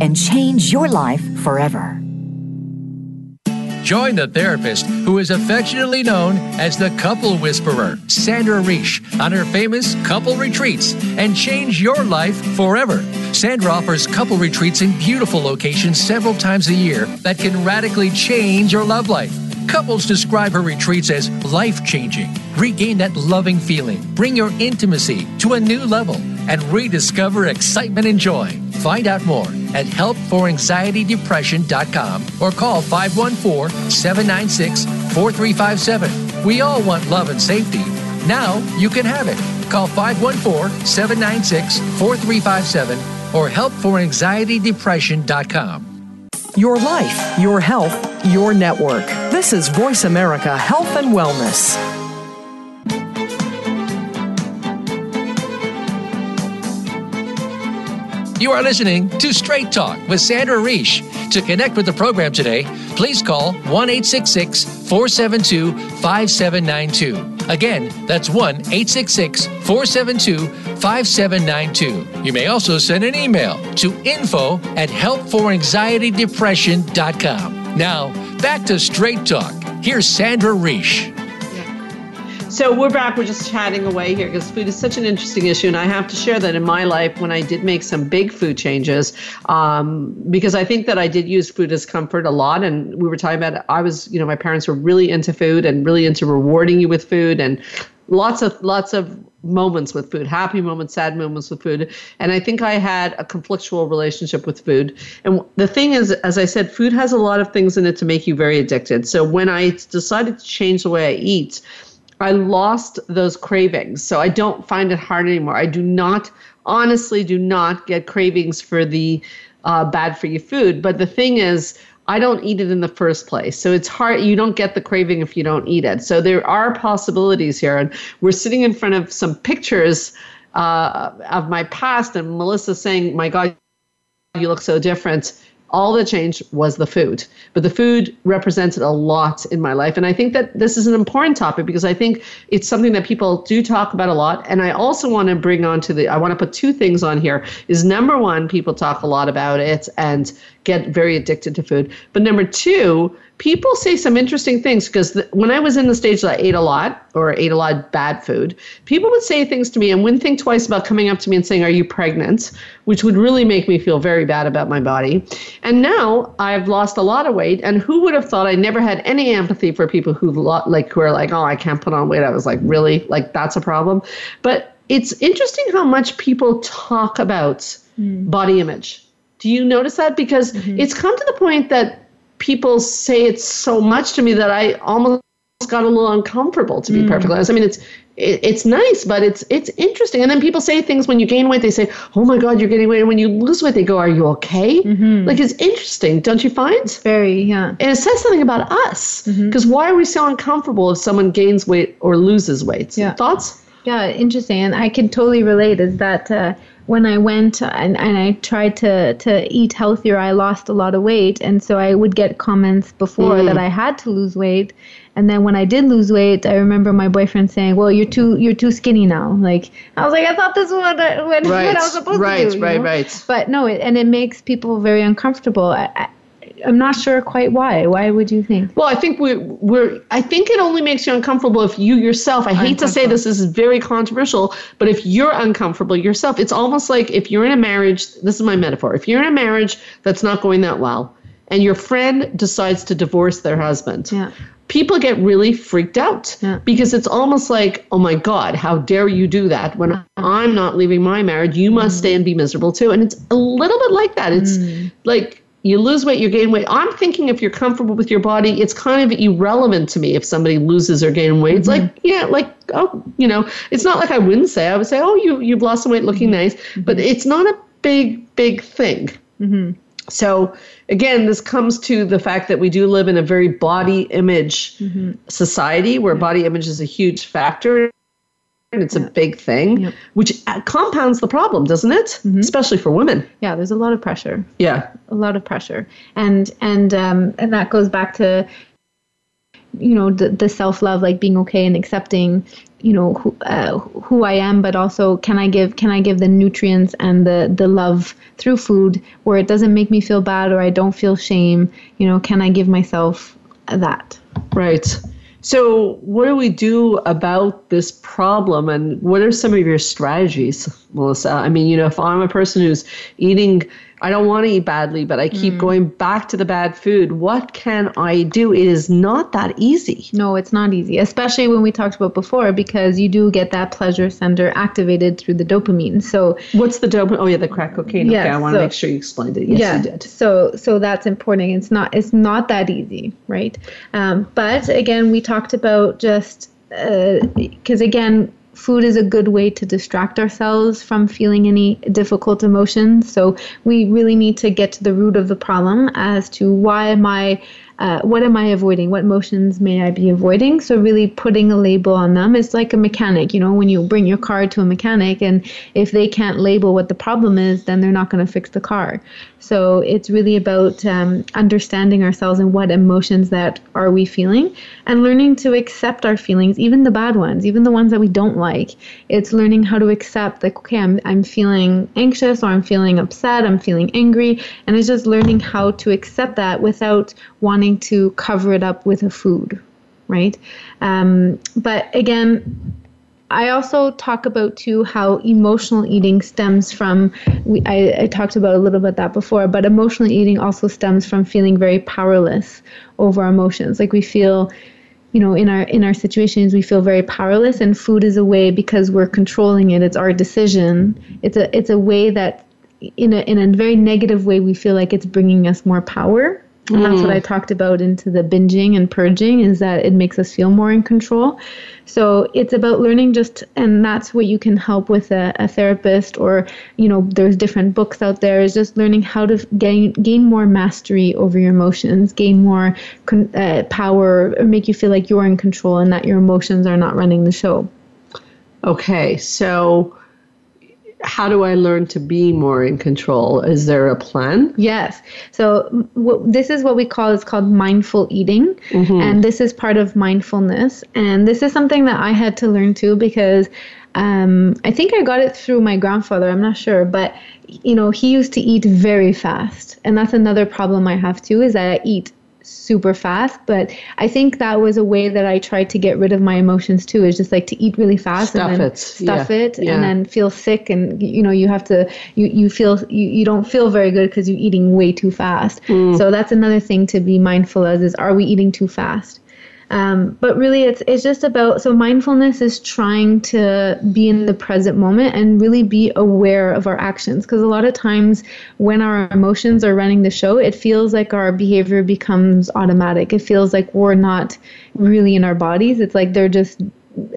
and change your life forever. Join the therapist who is affectionately known as the couple whisperer, Sandra Reish, on her famous couple retreats and change your life forever. Sandra offers couple retreats in beautiful locations several times a year that can radically change your love life. Couples describe her retreats as life changing. Regain that loving feeling, bring your intimacy to a new level, and rediscover excitement and joy. Find out more at helpforanxietydepression.com or call 514 796 4357. We all want love and safety. Now you can have it. Call 514 796 4357 or helpforanxietydepression.com. Your life, your health, your network. This is Voice America Health and Wellness. You are listening to Straight Talk with Sandra Reish. To connect with the program today, please call 1 472 5792. Again, that's 1 472 5792. You may also send an email to info at helpforanxietydepression.com. Now, back to Straight Talk. Here's Sandra Reish. So we're back. We're just chatting away here because food is such an interesting issue, and I have to share that in my life when I did make some big food changes, um, because I think that I did use food as comfort a lot. And we were talking about I was, you know, my parents were really into food and really into rewarding you with food, and lots of lots of moments with food, happy moments, sad moments with food. And I think I had a conflictual relationship with food. And the thing is, as I said, food has a lot of things in it to make you very addicted. So when I decided to change the way I eat I lost those cravings. So I don't find it hard anymore. I do not, honestly, do not get cravings for the uh, bad for you food. But the thing is, I don't eat it in the first place. So it's hard. You don't get the craving if you don't eat it. So there are possibilities here. And we're sitting in front of some pictures uh, of my past, and Melissa saying, My God, you look so different all that changed was the food. But the food represented a lot in my life. And I think that this is an important topic because I think it's something that people do talk about a lot. And I also want to bring on to the, I want to put two things on here is number one, people talk a lot about it and get very addicted to food. But number two, people say some interesting things because when I was in the stage that I ate a lot or ate a lot of bad food, people would say things to me and wouldn't think twice about coming up to me and saying, Are you pregnant? which would really make me feel very bad about my body. And now I've lost a lot of weight. And who would have thought I never had any empathy for people who like who are like, Oh, I can't put on weight. I was like, Really? Like that's a problem. But it's interesting how much people talk about mm. body image. Do you notice that? Because mm-hmm. it's come to the point that people say it's so much to me that I almost got a little uncomfortable to be mm. perfectly honest. I mean, it's it, it's nice, but it's it's interesting. And then people say things when you gain weight, they say, "Oh my God, you're getting weight." And when you lose weight, they go, "Are you okay?" Mm-hmm. Like it's interesting, don't you find? It's very, yeah. And it says something about us because mm-hmm. why are we so uncomfortable if someone gains weight or loses weight? Yeah. Thoughts? Yeah, interesting. And I can totally relate. Is that uh, when I went and, and I tried to, to eat healthier, I lost a lot of weight. And so I would get comments before mm. that I had to lose weight. And then when I did lose weight, I remember my boyfriend saying, "Well, you're too you're too skinny now." Like I was like, I thought this was what I, what, right. [LAUGHS] what I was supposed right, to do. Right, right, right. But no, it, and it makes people very uncomfortable. I, I'm not sure quite why. Why would you think? Well, I think we're, we're I think it only makes you uncomfortable if you yourself, I hate to say this, this is very controversial, but if you're uncomfortable yourself, it's almost like if you're in a marriage, this is my metaphor. If you're in a marriage that's not going that well and your friend decides to divorce their husband. Yeah. People get really freaked out yeah. because it's almost like, oh my God, how dare you do that? When I'm not leaving my marriage, you must mm. stay and be miserable too. And it's a little bit like that. It's mm. like you lose weight, you gain weight. I'm thinking if you're comfortable with your body, it's kind of irrelevant to me if somebody loses or gains weight. It's mm-hmm. like, yeah, like, oh, you know, it's not like I wouldn't say. I would say, oh, you you've lost some weight, looking mm-hmm. nice, mm-hmm. but it's not a big, big thing. Mm-hmm. So again, this comes to the fact that we do live in a very body image mm-hmm. society where body image is a huge factor it's yeah. a big thing, yeah. which compounds the problem, doesn't it? Mm-hmm. Especially for women. Yeah, there's a lot of pressure. Yeah, a lot of pressure, and and um, and that goes back to you know the, the self love, like being okay and accepting, you know who, uh, who I am, but also can I give can I give the nutrients and the the love through food where it doesn't make me feel bad or I don't feel shame. You know, can I give myself that. Right. So, what do we do about this problem, and what are some of your strategies, Melissa? I mean, you know, if I'm a person who's eating I don't want to eat badly, but I keep mm. going back to the bad food. What can I do? It is not that easy. No, it's not easy, especially when we talked about before, because you do get that pleasure center activated through the dopamine. So, what's the dopamine? Oh, yeah, the crack cocaine. Yeah, okay, I want to make sure you explained it. Yes, yeah, you did. So, so that's important. It's not. It's not that easy, right? Um, but again, we talked about just because uh, again food is a good way to distract ourselves from feeling any difficult emotions. So we really need to get to the root of the problem as to why am I uh, what am I avoiding? What motions may I be avoiding? So really putting a label on them is like a mechanic. You know, when you bring your car to a mechanic, and if they can't label what the problem is, then they're not going to fix the car. So it's really about um, understanding ourselves and what emotions that are we feeling, and learning to accept our feelings, even the bad ones, even the ones that we don't like. It's learning how to accept, like, okay, I'm I'm feeling anxious, or I'm feeling upset, I'm feeling angry, and it's just learning how to accept that without wanting to cover it up with a food, right? Um, but again, I also talk about too how emotional eating stems from. We, I, I talked about a little bit that before, but emotional eating also stems from feeling very powerless over our emotions. Like we feel, you know, in our in our situations, we feel very powerless, and food is a way because we're controlling it. It's our decision. It's a it's a way that, in a in a very negative way, we feel like it's bringing us more power and that's what I mm. talked about into the binging and purging is that it makes us feel more in control. So it's about learning just, and that's what you can help with a, a therapist or, you know, there's different books out there is just learning how to gain, gain more mastery over your emotions, gain more con- uh, power, or make you feel like you're in control and that your emotions are not running the show. Okay. So, how do I learn to be more in control? Is there a plan? Yes. So w- this is what we call it's called mindful eating, mm-hmm. and this is part of mindfulness. And this is something that I had to learn too because um, I think I got it through my grandfather. I'm not sure, but you know he used to eat very fast, and that's another problem I have too. Is that I eat super fast but i think that was a way that i tried to get rid of my emotions too is just like to eat really fast stuff and then it. stuff yeah. it yeah. and then feel sick and you know you have to you, you feel you, you don't feel very good because you're eating way too fast mm. so that's another thing to be mindful of is are we eating too fast um, but really, it's it's just about so mindfulness is trying to be in the present moment and really be aware of our actions. Because a lot of times, when our emotions are running the show, it feels like our behavior becomes automatic. It feels like we're not really in our bodies. It's like they're just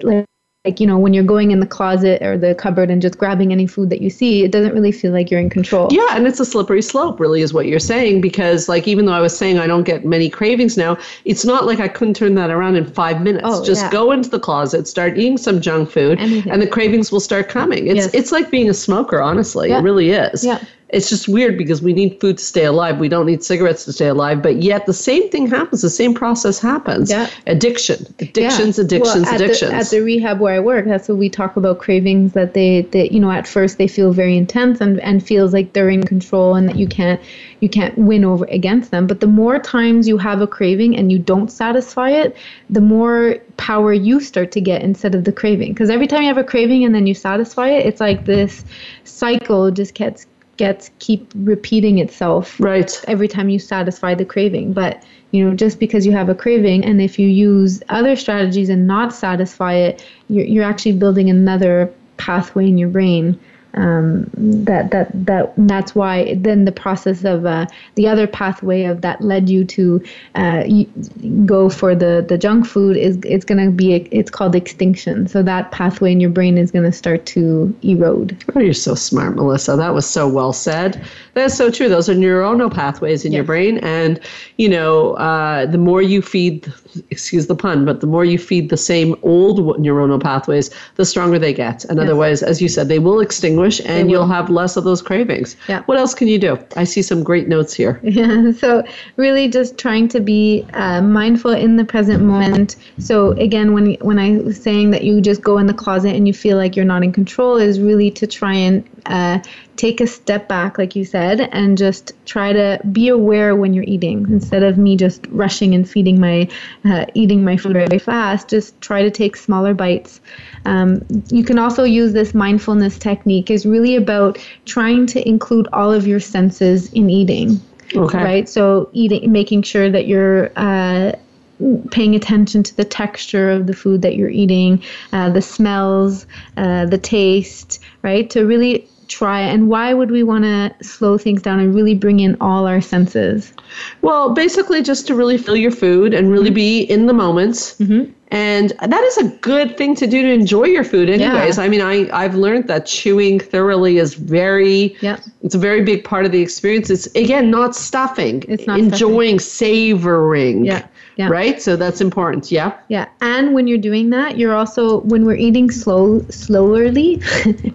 like like you know when you're going in the closet or the cupboard and just grabbing any food that you see it doesn't really feel like you're in control yeah and it's a slippery slope really is what you're saying because like even though i was saying i don't get many cravings now it's not like i couldn't turn that around in five minutes oh, just yeah. go into the closet start eating some junk food Anything. and the cravings will start coming it's yes. it's like being a smoker honestly yeah. it really is yeah it's just weird because we need food to stay alive. We don't need cigarettes to stay alive, but yet the same thing happens. The same process happens. Yeah. Addiction, addictions, yeah. addictions, well, at addictions. The, at the rehab where I work, that's what we talk about cravings. That they, that you know, at first they feel very intense and and feels like they're in control and that you can't you can't win over against them. But the more times you have a craving and you don't satisfy it, the more power you start to get instead of the craving. Because every time you have a craving and then you satisfy it, it's like this cycle just gets gets keep repeating itself right. every time you satisfy the craving. But you know just because you have a craving and if you use other strategies and not satisfy it you're, you're actually building another pathway in your brain um, that that that that's why then the process of uh, the other pathway of that led you to uh, go for the the junk food is it's going to be it's called extinction. So that pathway in your brain is going to start to erode. Oh you're so smart melissa. That was so well said. That's so true. Those are neuronal pathways in yes. your brain. And you know uh, the more you feed excuse the pun but the more you feed the same old neuronal pathways the stronger they get. And yes. otherwise as you said they will extinguish and you'll have less of those cravings. Yeah. What else can you do? I see some great notes here. Yeah. [LAUGHS] So really just trying to be uh, mindful in the present moment. So again, when when I was saying that you just go in the closet and you feel like you're not in control, is really to try and uh, take a step back, like you said, and just try to be aware when you're eating instead of me just rushing and feeding my, uh, eating my food very fast. Just try to take smaller bites. Um, you can also use this mindfulness technique. Is really about trying to include all of your senses in eating. Okay. Right. So eating, making sure that you're uh, paying attention to the texture of the food that you're eating, uh, the smells, uh, the taste, right? To really try and why would we want to slow things down and really bring in all our senses? Well basically just to really feel your food and really mm-hmm. be in the moments. Mm-hmm. and that is a good thing to do to enjoy your food anyways. Yeah. i mean i i've learned that chewing thoroughly is very yeah it's a very big part of the experience. It's again not stuffing. It's not enjoying stuffing. savoring. Yeah yeah. Right? So that's important. Yeah. Yeah. And when you're doing that, you're also when we're eating slow slowerly,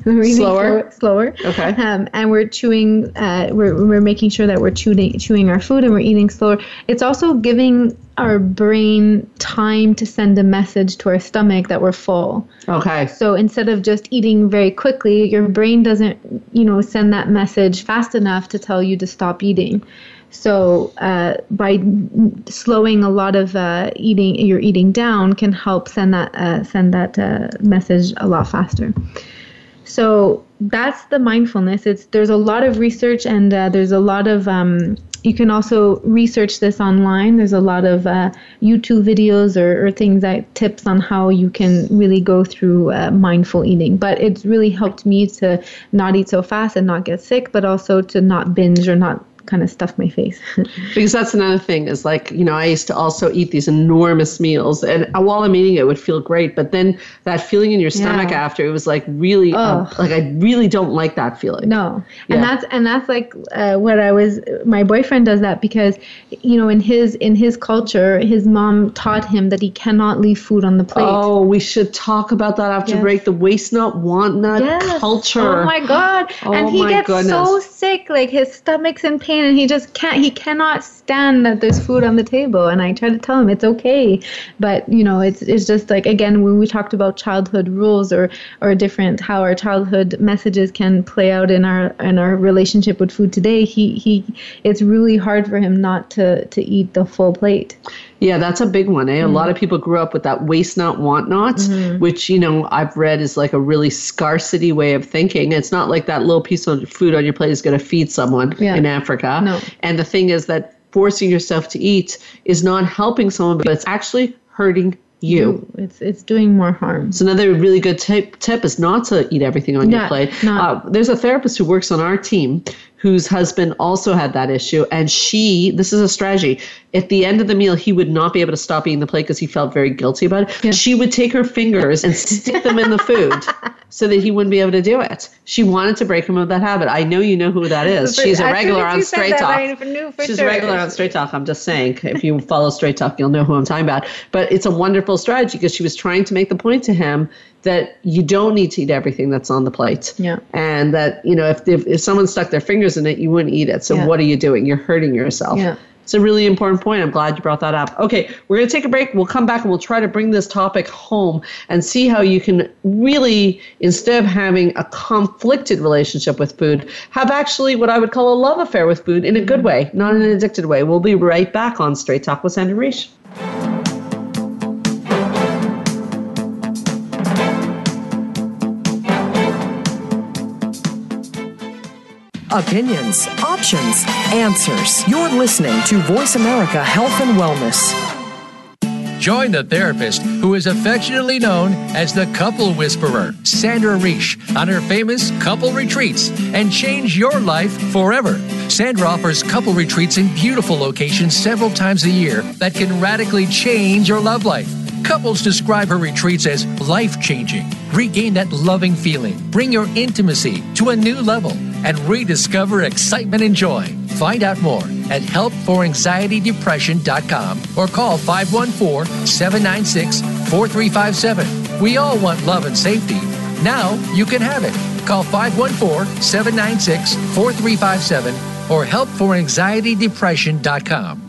[LAUGHS] we're eating slower, slower. Okay. Um, and we're chewing uh, we're we're making sure that we're chewing chewing our food and we're eating slower. It's also giving our brain time to send a message to our stomach that we're full. Okay. So instead of just eating very quickly, your brain doesn't, you know, send that message fast enough to tell you to stop eating. So uh, by slowing a lot of uh, eating, your eating down can help send that uh, send that uh, message a lot faster. So that's the mindfulness. It's there's a lot of research and uh, there's a lot of um, you can also research this online. There's a lot of uh, YouTube videos or, or, things that tips on how you can really go through mindful eating. But it's really helped me to not eat so fast and not get sick, but also to not binge or not kind of stuff my face. [LAUGHS] because that's another thing is like, you know, I used to also eat these enormous meals and while I'm eating it, it would feel great. But then that feeling in your stomach yeah. after, it was like really, um, like I really don't like that feeling. No. Yeah. And that's, and that's like uh, what I was, my boyfriend does that because, you know, in his, in his culture, his mom taught him that he cannot leave food on the plate. Oh, we should talk about that after yes. break. The waste not, want not yes. culture. Oh my God. Oh and he gets goodness. so sick. Like his stomach's in pain and he just can't he cannot stand that there's food on the table. And i try to tell him it's okay. But you know it's it's just like again when we talked about childhood rules or or different how our childhood messages can play out in our in our relationship with food today he he it's really hard for him not to to eat the full plate yeah, that's a big one. Eh? Mm-hmm. A lot of people grew up with that waste not, want not, mm-hmm. which, you know, I've read is like a really scarcity way of thinking. It's not like that little piece of food on your plate is going to feed someone yeah. in Africa. No. And the thing is that forcing yourself to eat is not helping someone, but it's actually hurting you. It's it's doing more harm. So another really good tip tip is not to eat everything on your plate. Uh, there's a therapist who works on our team whose husband also had that issue. And she, this is a strategy. At the end of the meal, he would not be able to stop eating the plate because he felt very guilty about it. Yeah. She would take her fingers and stick them in the food [LAUGHS] so that he wouldn't be able to do it. She wanted to break him of that habit. I know you know who that is. She's a regular on Straight Talk. She's sure. a regular on Straight Talk. I'm just saying, if you follow Straight Talk, you'll know who I'm talking about. But it's a wonderful strategy because she was trying to make the point to him that you don't need to eat everything that's on the plate. Yeah. And that, you know, if, if, if someone stuck their fingers in it, you wouldn't eat it. So yeah. what are you doing? You're hurting yourself. Yeah. It's a really important point. I'm glad you brought that up. Okay, we're going to take a break. We'll come back and we'll try to bring this topic home and see how you can really, instead of having a conflicted relationship with food, have actually what I would call a love affair with food in a good way, not in an addicted way. We'll be right back on Straight Talk with Sandra Reish. Opinions, options, answers. You're listening to Voice America Health and Wellness. Join the therapist who is affectionately known as the couple whisperer, Sandra Reish, on her famous couple retreats and change your life forever. Sandra offers couple retreats in beautiful locations several times a year that can radically change your love life. Couples describe her retreats as life changing. Regain that loving feeling, bring your intimacy to a new level and rediscover excitement and joy. Find out more at helpforanxietydepression.com or call 514 796 4357. We all want love and safety. Now you can have it. Call 514 796 4357 or helpforanxietydepression.com.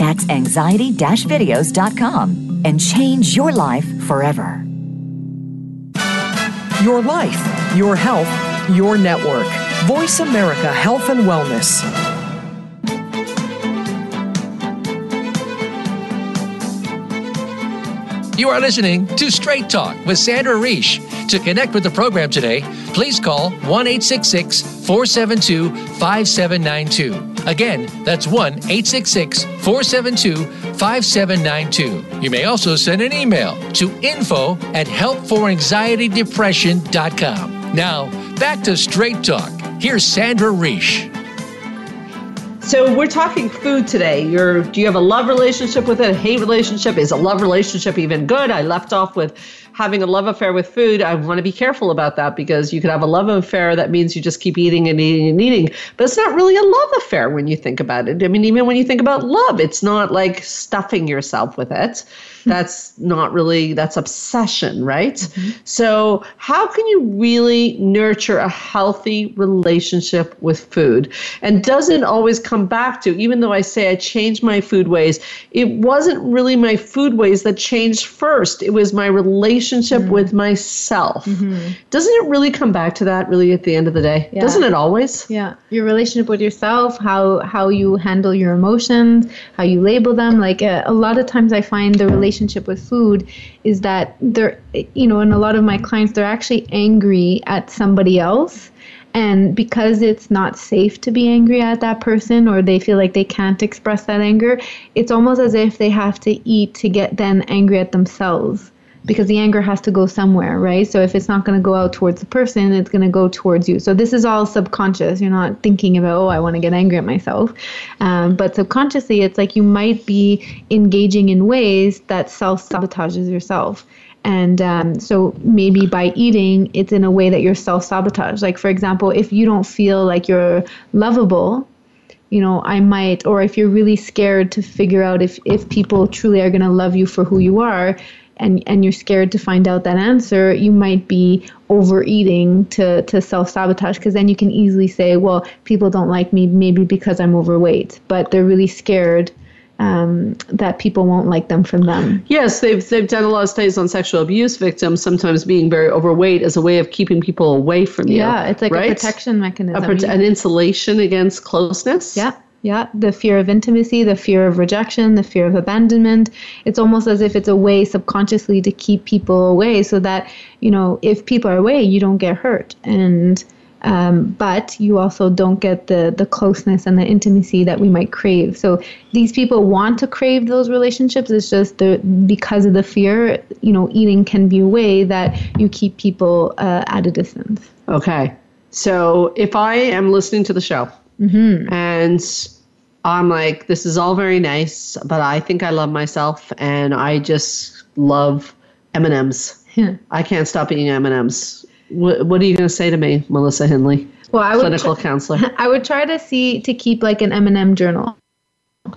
That's anxiety videos.com and change your life forever. Your life, your health, your network. Voice America Health and Wellness. You are listening to Straight Talk with Sandra Reish. To connect with the program today, please call 1 472 5792. Again, that's 1 472 5792. You may also send an email to info at helpforanxietydepression.com. Now, back to Straight Talk. Here's Sandra Reish. So we're talking food today. You're, do you have a love relationship with it? A hate relationship? Is a love relationship even good? I left off with having a love affair with food. I want to be careful about that because you could have a love affair that means you just keep eating and eating and eating, but it's not really a love affair when you think about it. I mean, even when you think about love, it's not like stuffing yourself with it that's not really that's obsession right mm-hmm. so how can you really nurture a healthy relationship with food and doesn't always come back to even though i say i changed my food ways it wasn't really my food ways that changed first it was my relationship mm-hmm. with myself mm-hmm. doesn't it really come back to that really at the end of the day yeah. doesn't it always yeah your relationship with yourself how how you handle your emotions how you label them like uh, a lot of times i find the relationship relationship with food is that they're, you know, and a lot of my clients, they're actually angry at somebody else. And because it's not safe to be angry at that person or they feel like they can't express that anger, it's almost as if they have to eat to get then angry at themselves because the anger has to go somewhere, right? So if it's not going to go out towards the person, it's going to go towards you. So this is all subconscious. You're not thinking about, oh, I want to get angry at myself. Um, but subconsciously, it's like you might be engaging in ways that self sabotages yourself. And um, so maybe by eating, it's in a way that you're self sabotage. Like, for example, if you don't feel like you're lovable, you know, I might, or if you're really scared to figure out if, if people truly are going to love you for who you are, and and you're scared to find out that answer, you might be overeating to to self sabotage because then you can easily say, well, people don't like me maybe because I'm overweight, but they're really scared um, that people won't like them from them. Yes, they've they've done a lot of studies on sexual abuse victims. Sometimes being very overweight as a way of keeping people away from you. Yeah, it's like right? a protection mechanism. A an insulation against closeness. Yeah. Yeah, the fear of intimacy, the fear of rejection, the fear of abandonment. It's almost as if it's a way subconsciously to keep people away so that, you know, if people are away, you don't get hurt. And, um, but you also don't get the, the closeness and the intimacy that we might crave. So these people want to crave those relationships. It's just the, because of the fear, you know, eating can be a way that you keep people uh, at a distance. Okay. So if I am listening to the show, Mm-hmm. And I'm like, this is all very nice, but I think I love myself, and I just love M and M's. I can't stop eating M and M's. What, what are you going to say to me, Melissa Henley? Well, I would clinical counselor. [LAUGHS] I would try to see to keep like an M and M journal.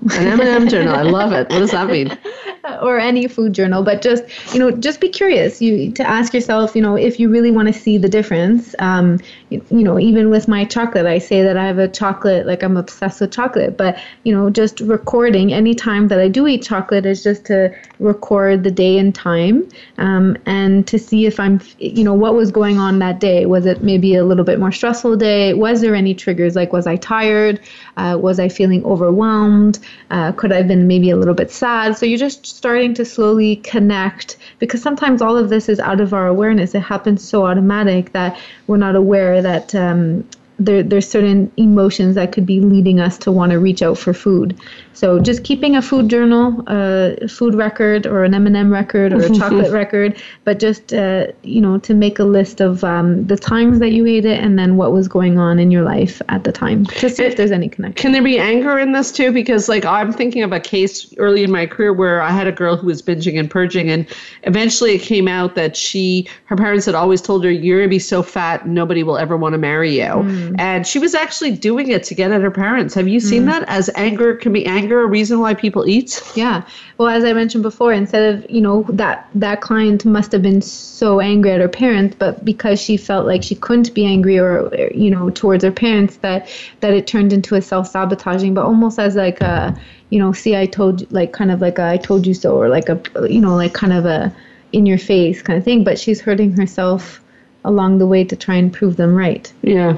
An M and M journal. I love it. What does that mean? [LAUGHS] or any food journal, but just you know, just be curious. You to ask yourself, you know, if you really want to see the difference. Um, you, you know, even with my chocolate, I say that I have a chocolate, like I'm obsessed with chocolate. But you know, just recording any time that I do eat chocolate is just to record the day and time, um, and to see if I'm, you know, what was going on that day. Was it maybe a little bit more stressful day? Was there any triggers? Like, was I tired? Uh, was I feeling overwhelmed? Uh, could I have been maybe a little bit sad? So you're just starting to slowly connect because sometimes all of this is out of our awareness. It happens so automatic that we're not aware that um, there, there's certain emotions that could be leading us to want to reach out for food. So just keeping a food journal, a food record, or an M&M record, or a [LAUGHS] chocolate record, but just uh, you know to make a list of um, the times that you ate it and then what was going on in your life at the time to see if there's any connection. Can there be anger in this too? Because like I'm thinking of a case early in my career where I had a girl who was binging and purging, and eventually it came out that she her parents had always told her you're gonna be so fat nobody will ever want to marry you, mm. and she was actually doing it to get at her parents. Have you seen mm. that? As anger can be anger a reason why people eat? Yeah. Well, as I mentioned before, instead of, you know, that that client must have been so angry at her parents, but because she felt like she couldn't be angry or you know, towards her parents that that it turned into a self-sabotaging, but almost as like a, you know, see I told you like kind of like a, I told you so or like a you know, like kind of a in your face kind of thing, but she's hurting herself along the way to try and prove them right. Yeah.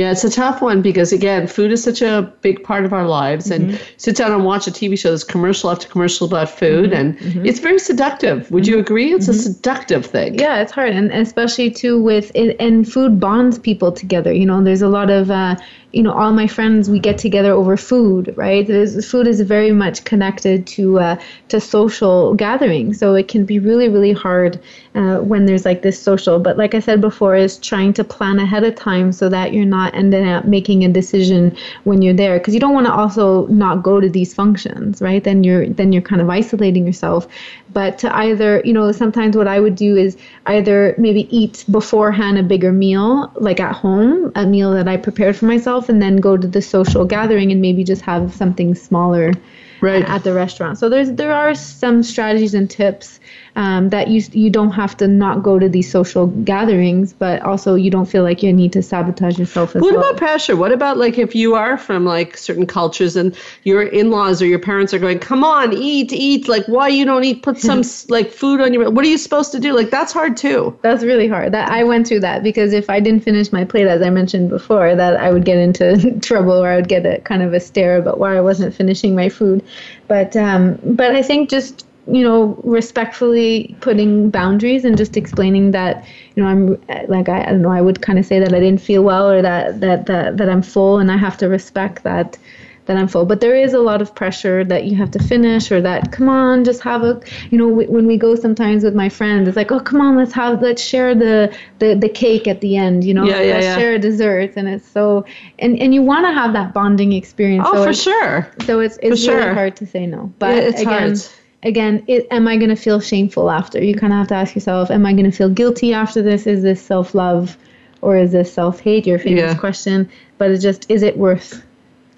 Yeah, it's a tough one because again, food is such a big part of our lives, mm-hmm. and sit down and watch a TV show that's commercial after commercial about food, mm-hmm. and mm-hmm. it's very seductive. Would you mm-hmm. agree? It's a mm-hmm. seductive thing. Yeah, it's hard, and especially too with and food bonds people together. You know, there's a lot of uh, you know all my friends we get together over food right? There's, food is very much connected to uh, to social gatherings so it can be really really hard uh, when there's like this social. But like i said before is trying to plan ahead of time so that you're not ending up making a decision when you're there. Because you don't want to also not go to these functions right? Then you're then you're kind of isolating yourself but to either you know sometimes what i would do is either maybe eat beforehand a bigger meal like at home a meal that i prepared for myself and then go to the social gathering and maybe just have something smaller right. at the restaurant so there's there are some strategies and tips um, that you you don't have to not go to these social gatherings, but also you don't feel like you need to sabotage yourself as what well. What about pressure? What about like if you are from like certain cultures and your in-laws or your parents are going, "Come on, eat, eat!" Like, why you don't eat? Put some [LAUGHS] like food on your. What are you supposed to do? Like, that's hard too. That's really hard. That I went through that because if I didn't finish my plate, as I mentioned before, that I would get into [LAUGHS] trouble or I would get a kind of a stare about why I wasn't finishing my food. But um, but I think just you know, respectfully putting boundaries and just explaining that, you know, I'm like I, I don't know, I would kind of say that I didn't feel well or that that that that I'm full and I have to respect that that I'm full. But there is a lot of pressure that you have to finish or that come on, just have a you know, when we go sometimes with my friends, it's like, "Oh, come on, let's have let's share the the the cake at the end, you know, yeah, yeah, let's yeah. share a dessert." And it's so and and you want to have that bonding experience. Oh, so for sure. So it's it's for really sure. hard to say no. But yeah, it's again, hard again, it, am I going to feel shameful after? You kind of have to ask yourself, am I going to feel guilty after this? Is this self love or is this self hate? Your famous yeah. question. But it's just, is it worth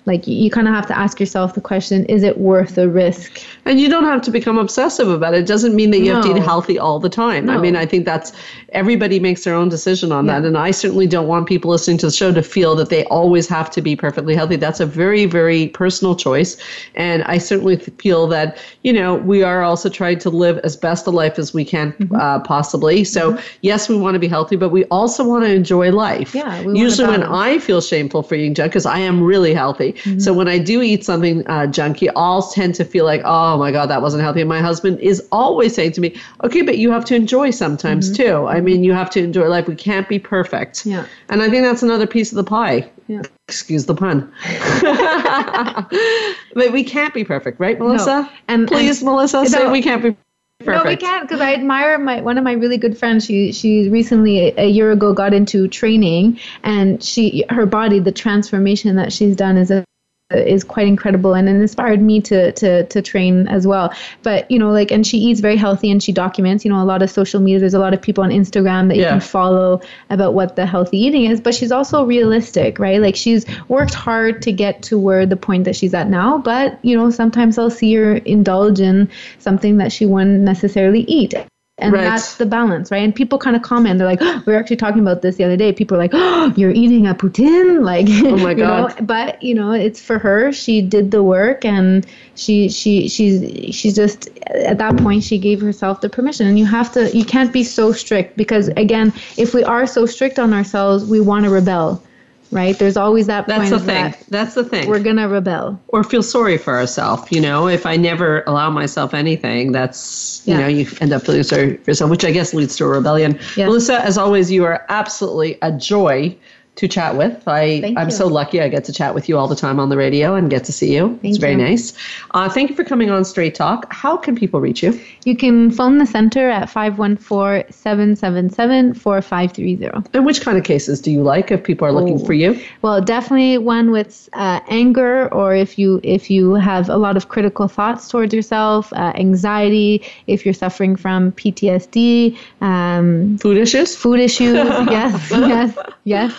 like you, kind of have to ask yourself the question is it worth the risk and you don't have to become obsessive about it it doesn't mean that you no. have to eat healthy all the time no. i mean i think that's everybody makes their own decision on yeah. that and i certainly don't want people listening to the show to feel that they always have to be perfectly healthy that's a very very personal choice and i certainly feel that you know we are also trying to live as best a life as we can mm-hmm. uh, possibly so mm-hmm. yes we want to be healthy but we also want to enjoy life yeah usually when i feel shameful for eating junk because i am really healthy Mm-hmm. So when I do eat something uh, junky, I'll tend to feel like, oh my God, that wasn't healthy. And my husband is always saying to me, okay, but you have to enjoy sometimes mm-hmm. too. I mean, you have to enjoy life. We can't be perfect. Yeah. And I think that's another piece of the pie. Yeah. Excuse the pun. [LAUGHS] but we can't be perfect, right, Melissa? No. And please, and, Melissa, say we can't be Perfect. No, we can't because I admire my one of my really good friends. She she recently a, a, year ago got into training, and she her body the transformation that she's done is a is quite incredible and it inspired me to to to train as well. But you know like and she eats very healthy and she documents you know a lot of social media. There's a lot of people on instagram that you can follow about what the healthy eating is but she's also realistic right? Like she's worked hard to get to where the point that she's at now but you know sometimes i'll see her indulge in something that she wouldn't necessarily eat and right. that's the balance right? And people kind of comment they're like oh, we are actually talking about this the other day. People are like oh you're eating a poutine [LAUGHS] like oh my [LAUGHS] god know? but you know it's for her. She did the work and she she she's she's just at that point she gave herself the permission. And you have to you can't be so strict because again if we are so strict on ourselves we want to rebel right? There's always that That's the thing. That That's the thing. We're gonna rebel or feel sorry for ourselves. You know, if I never allow myself anything, that's you yeah. know you end up feeling sorry for yourself, which I guess leads to a rebellion. Yeah. Melissa, as always, you are absolutely a joy to chat with. I, Thank I'm you. so lucky I get to chat with you all the time on the radio and get to see you. Thank it's very you. nice. Uh, thank you for coming on Straight Talk. How can people reach you? You can phone the center at 514-777-4530. And which kind of cases do you like if people are looking Oh. for you? Well, definitely one with uh, anger, or if you if you have a lot of critical thoughts towards yourself, uh, anxiety, if you're suffering from PTSD, um, Food issues? food issues, [LAUGHS] yes, yes, yes.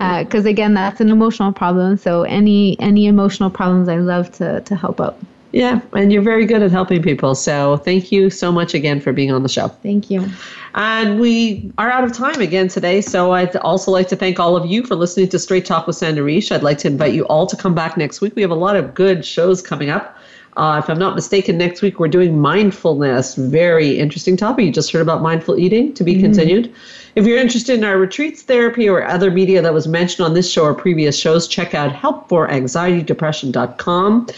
Uh, because again, that's an emotional problem. So any any emotional problems, I love to to help out. Yeah, and you're very good at helping people. So thank you so much again for being on the show. Thank you. And we are out of time again today. So I'd also like to thank all of you for listening to Straight Talk with Sandra Reish. I'd like to invite you all to come back next week. We have a lot of good shows coming up. Uh, if I'm not mistaken, next week we're doing mindfulness. Very interesting topic. You just heard about mindful eating to be continued. If you're interested in our retreats, therapy, or other media that was mentioned on this show or previous shows, check out helpforanxietydepression.com.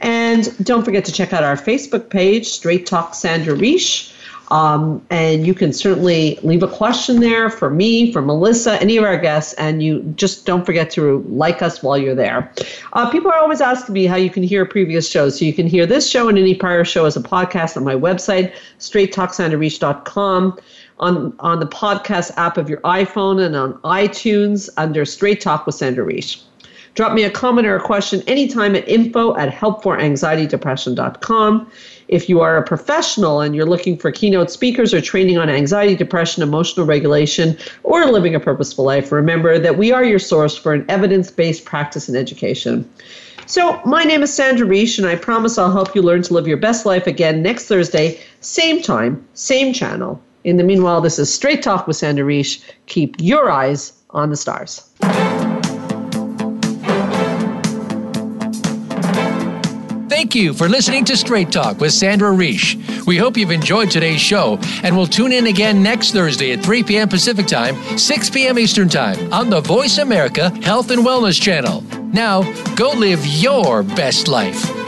And don't forget to check out our Facebook page, Straight Talk Sandra Reish. Um, and you can certainly leave a question there for me, for Melissa, any of our guests, and you just don't forget to like us while you're there. Uh, people are always asking me how you can hear previous shows. So you can hear this show and any prior show as a podcast on my website, straighttalksandareach.com, on, on the podcast app of your iPhone and on iTunes under Straight Talk with Sandra Reish. Drop me a comment or a question anytime at info at helpforanxietydepression.com. If you are a professional and you're looking for keynote speakers or training on anxiety, depression, emotional regulation, or living a purposeful life, remember that we are your source for an evidence based practice and education. So, my name is Sandra Reish, and I promise I'll help you learn to live your best life again next Thursday, same time, same channel. In the meanwhile, this is Straight Talk with Sandra Reish. Keep your eyes on the stars. Thank you for listening to Straight Talk with Sandra Reish. We hope you've enjoyed today's show and we'll tune in again next Thursday at 3 p.m. Pacific Time, 6 p.m. Eastern Time on the Voice America Health and Wellness Channel. Now, go live your best life.